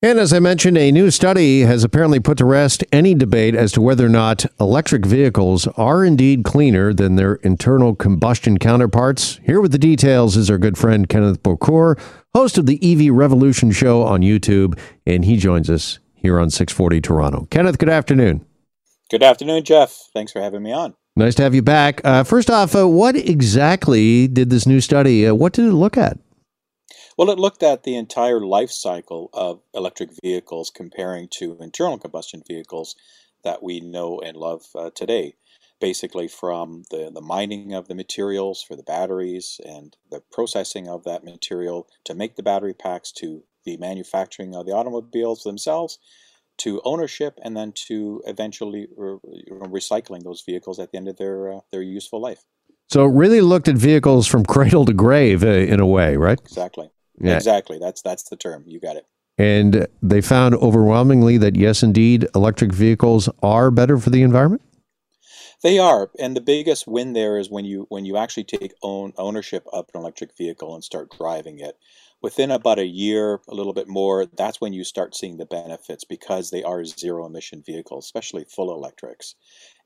And as I mentioned, a new study has apparently put to rest any debate as to whether or not electric vehicles are indeed cleaner than their internal combustion counterparts. Here with the details is our good friend Kenneth Bokor, host of the EV Revolution show on YouTube, and he joins us here on 640 Toronto. Kenneth, good afternoon. Good afternoon, Jeff. Thanks for having me on. Nice to have you back. Uh, first off, uh, what exactly did this new study? Uh, what did it look at? Well, it looked at the entire life cycle of electric vehicles comparing to internal combustion vehicles that we know and love uh, today. Basically, from the, the mining of the materials for the batteries and the processing of that material to make the battery packs to the manufacturing of the automobiles themselves to ownership and then to eventually re- recycling those vehicles at the end of their uh, their useful life. So it really looked at vehicles from cradle to grave uh, in a way, right? Exactly. Yeah. Exactly. That's that's the term. You got it. And they found overwhelmingly that yes, indeed, electric vehicles are better for the environment. They are, and the biggest win there is when you when you actually take own ownership of an electric vehicle and start driving it. Within about a year, a little bit more, that's when you start seeing the benefits because they are zero emission vehicles, especially full electrics,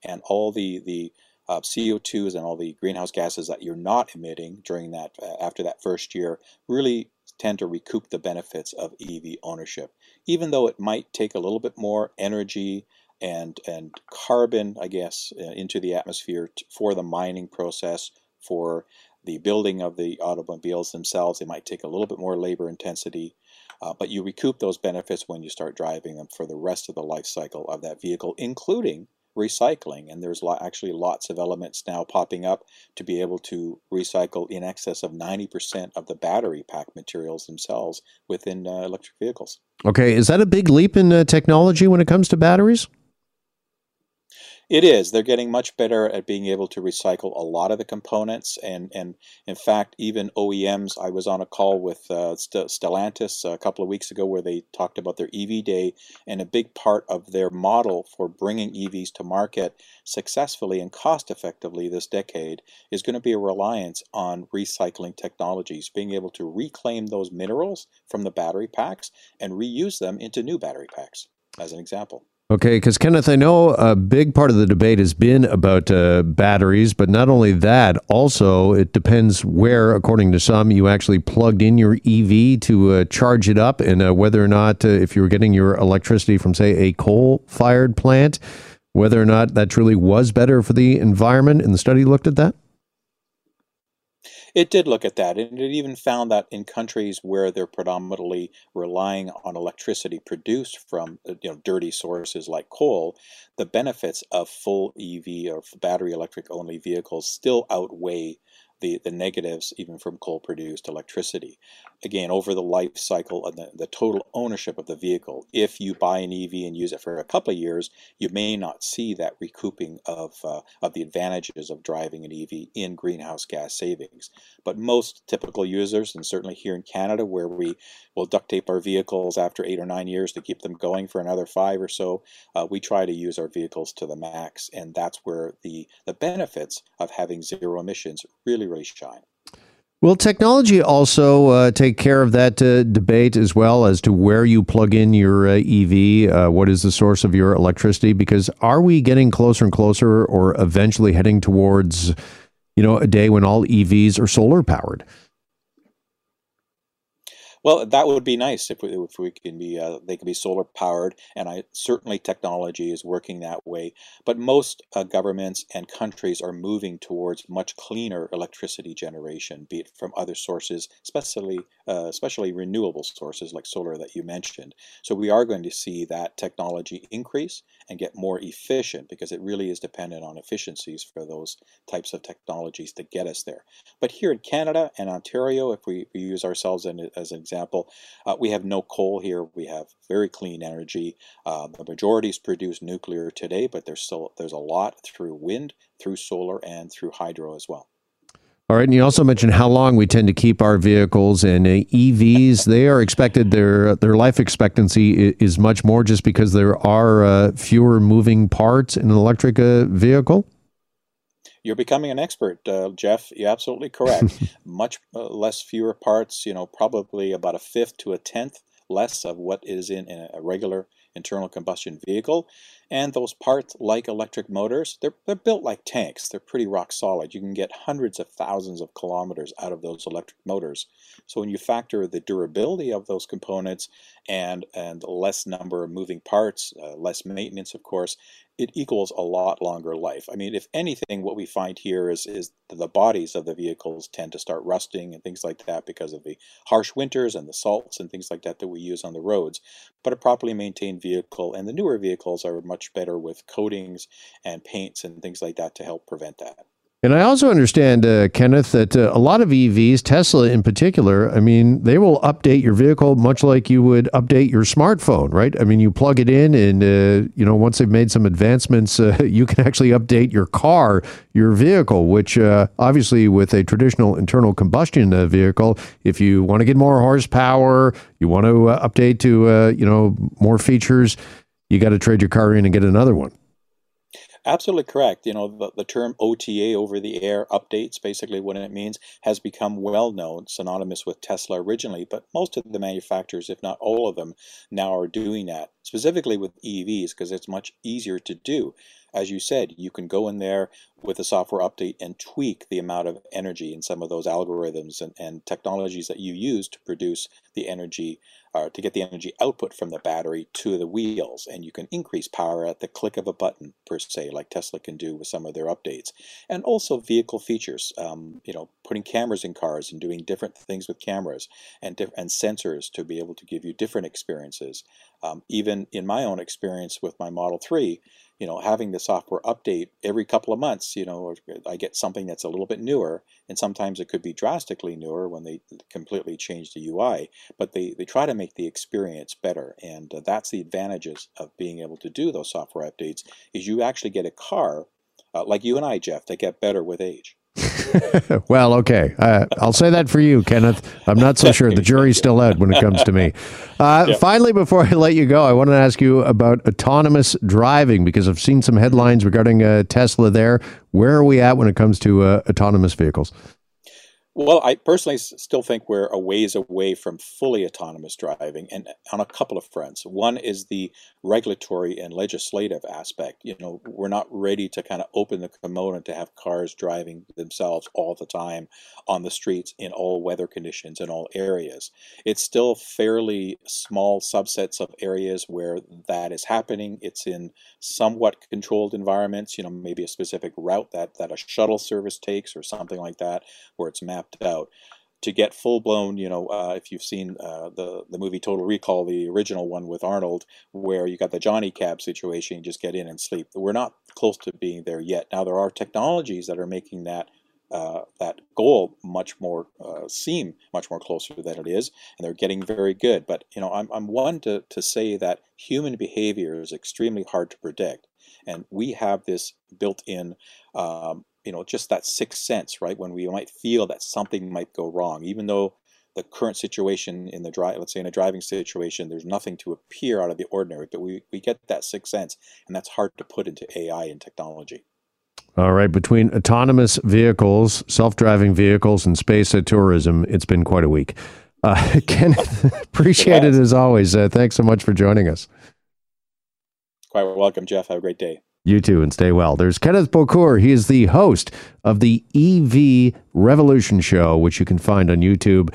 and all the the uh, CO2s and all the greenhouse gases that you're not emitting during that uh, after that first year really tend to recoup the benefits of EV ownership. Even though it might take a little bit more energy and, and carbon, I guess, uh, into the atmosphere for the mining process, for the building of the automobiles themselves, it might take a little bit more labor intensity. Uh, but you recoup those benefits when you start driving them for the rest of the life cycle of that vehicle, including recycling. And there's actually lots of elements now popping up to be able to recycle in excess of 90% of the battery pack materials themselves within uh, electric vehicles. Okay, is that a big leap in uh, technology when it comes to batteries? It is. They're getting much better at being able to recycle a lot of the components, and and in fact, even OEMs. I was on a call with uh, Stellantis a couple of weeks ago where they talked about their EV day, and a big part of their model for bringing EVs to market successfully and cost effectively this decade is going to be a reliance on recycling technologies, being able to reclaim those minerals from the battery packs and reuse them into new battery packs, as an example. Okay, because Kenneth, I know a big part of the debate has been about uh, batteries, but not only that, also it depends where, according to some, you actually plugged in your EV to uh, charge it up, and uh, whether or not, uh, if you were getting your electricity from, say, a coal fired plant, whether or not that truly was better for the environment. And the study looked at that? It did look at that, and it even found that in countries where they're predominantly relying on electricity produced from uh, you know dirty sources like coal, the benefits of full EV or battery electric only vehicles still outweigh the, the negatives even from coal produced electricity. Again, over the life cycle of the, the total ownership of the vehicle, if you buy an EV and use it for a couple of years, you may not see that recouping of, uh, of the advantages of driving an EV in greenhouse gas savings. But most typical users, and certainly here in Canada, where we will duct tape our vehicles after eight or nine years to keep them going for another five or so, uh, we try to use our vehicles to the max, and that's where the, the benefits of having zero emissions really shine. Will technology also uh, take care of that uh, debate as well as to where you plug in your uh, EV? Uh, what is the source of your electricity? Because are we getting closer and closer, or eventually heading towards, you know, a day when all EVs are solar powered? Well, that would be nice if we, if we can be uh, they can be solar powered, and I certainly technology is working that way. But most uh, governments and countries are moving towards much cleaner electricity generation, be it from other sources, especially uh, especially renewable sources like solar that you mentioned. So we are going to see that technology increase and get more efficient because it really is dependent on efficiencies for those types of technologies to get us there. But here in Canada and Ontario, if we, we use ourselves in, as an example, uh, we have no coal here. We have very clean energy. Uh, the majority is produced nuclear today, but there's still there's a lot through wind, through solar, and through hydro as well. All right, and you also mentioned how long we tend to keep our vehicles and uh, EVs. They are expected their their life expectancy is much more just because there are uh, fewer moving parts in an electric uh, vehicle. You're becoming an expert, uh, Jeff. You're absolutely correct. Much uh, less fewer parts. You know, probably about a fifth to a tenth less of what is in a regular internal combustion vehicle. And those parts, like electric motors, they're, they're built like tanks. They're pretty rock solid. You can get hundreds of thousands of kilometers out of those electric motors. So when you factor the durability of those components and and less number of moving parts, uh, less maintenance, of course, it equals a lot longer life. I mean, if anything, what we find here is is the bodies of the vehicles tend to start rusting and things like that because of the harsh winters and the salts and things like that that we use on the roads. But a properly maintained vehicle and the newer vehicles are much better with coatings and paints and things like that to help prevent that. And I also understand, uh, Kenneth, that uh, a lot of EVs, Tesla in particular, I mean, they will update your vehicle much like you would update your smartphone, right? I mean, you plug it in, and uh, you know, once they've made some advancements, uh, you can actually update your car, your vehicle. Which uh, obviously, with a traditional internal combustion uh, vehicle, if you want to get more horsepower, you want to update to you know more features, you got to trade your car in and get another one. Absolutely correct. You know, the, the term OTA, over the air updates, basically what it means, has become well known, synonymous with Tesla originally, but most of the manufacturers, if not all of them, now are doing that, specifically with EVs, because it's much easier to do. As you said, you can go in there with a software update and tweak the amount of energy in some of those algorithms and, and technologies that you use to produce the energy uh, to get the energy output from the battery to the wheels. And you can increase power at the click of a button, per se, like Tesla can do with some of their updates. And also vehicle features, um, you know, putting cameras in cars and doing different things with cameras and, diff- and sensors to be able to give you different experiences. Um, even in my own experience with my Model 3, you know, having the software update every couple of months, you know, I get something that's a little bit newer, and sometimes it could be drastically newer when they completely change the UI, but they, they try to make the experience better, and uh, that's the advantages of being able to do those software updates, is you actually get a car, uh, like you and I, Jeff, that get better with age. well, okay. Uh, I'll say that for you, Kenneth. I'm not so sure. The jury's still out when it comes to me. Uh, yeah. Finally, before I let you go, I want to ask you about autonomous driving because I've seen some headlines regarding uh, Tesla there. Where are we at when it comes to uh, autonomous vehicles? Well, I personally still think we're a ways away from fully autonomous driving, and uh, on a couple of fronts. One is the regulatory and legislative aspect. You know, we're not ready to kind of open the kimono to have cars driving themselves all the time on the streets in all weather conditions in all areas. It's still fairly small subsets of areas where that is happening. It's in somewhat controlled environments. You know, maybe a specific route that that a shuttle service takes or something like that, where it's mapped mapped out to get full blown, you know, uh, if you've seen uh, the the movie Total Recall, the original one with Arnold, where you got the Johnny Cab situation, you just get in and sleep. We're not close to being there yet. Now there are technologies that are making that uh, that goal much more uh, seem much more closer than it is, and they're getting very good. But you know, I'm I'm one to to say that human behavior is extremely hard to predict, and we have this built-in um, you know just that sixth sense right? When we might feel that something might go wrong even though the current situation in the drive let's say in a driving situation there's nothing to appear out of the ordinary but we, we get that sixth sense and that's hard to put into ai and technology. All right between autonomous vehicles self-driving vehicles and space tourism it's been quite a week. Uh, kenneth appreciate it, as always uh, thanks so much for joining us. Quite welcome jeff. Have a great day you too, and stay well. There's Kenneth Bokor. He is the host of the EV Revolution Show, which you can find on YouTube.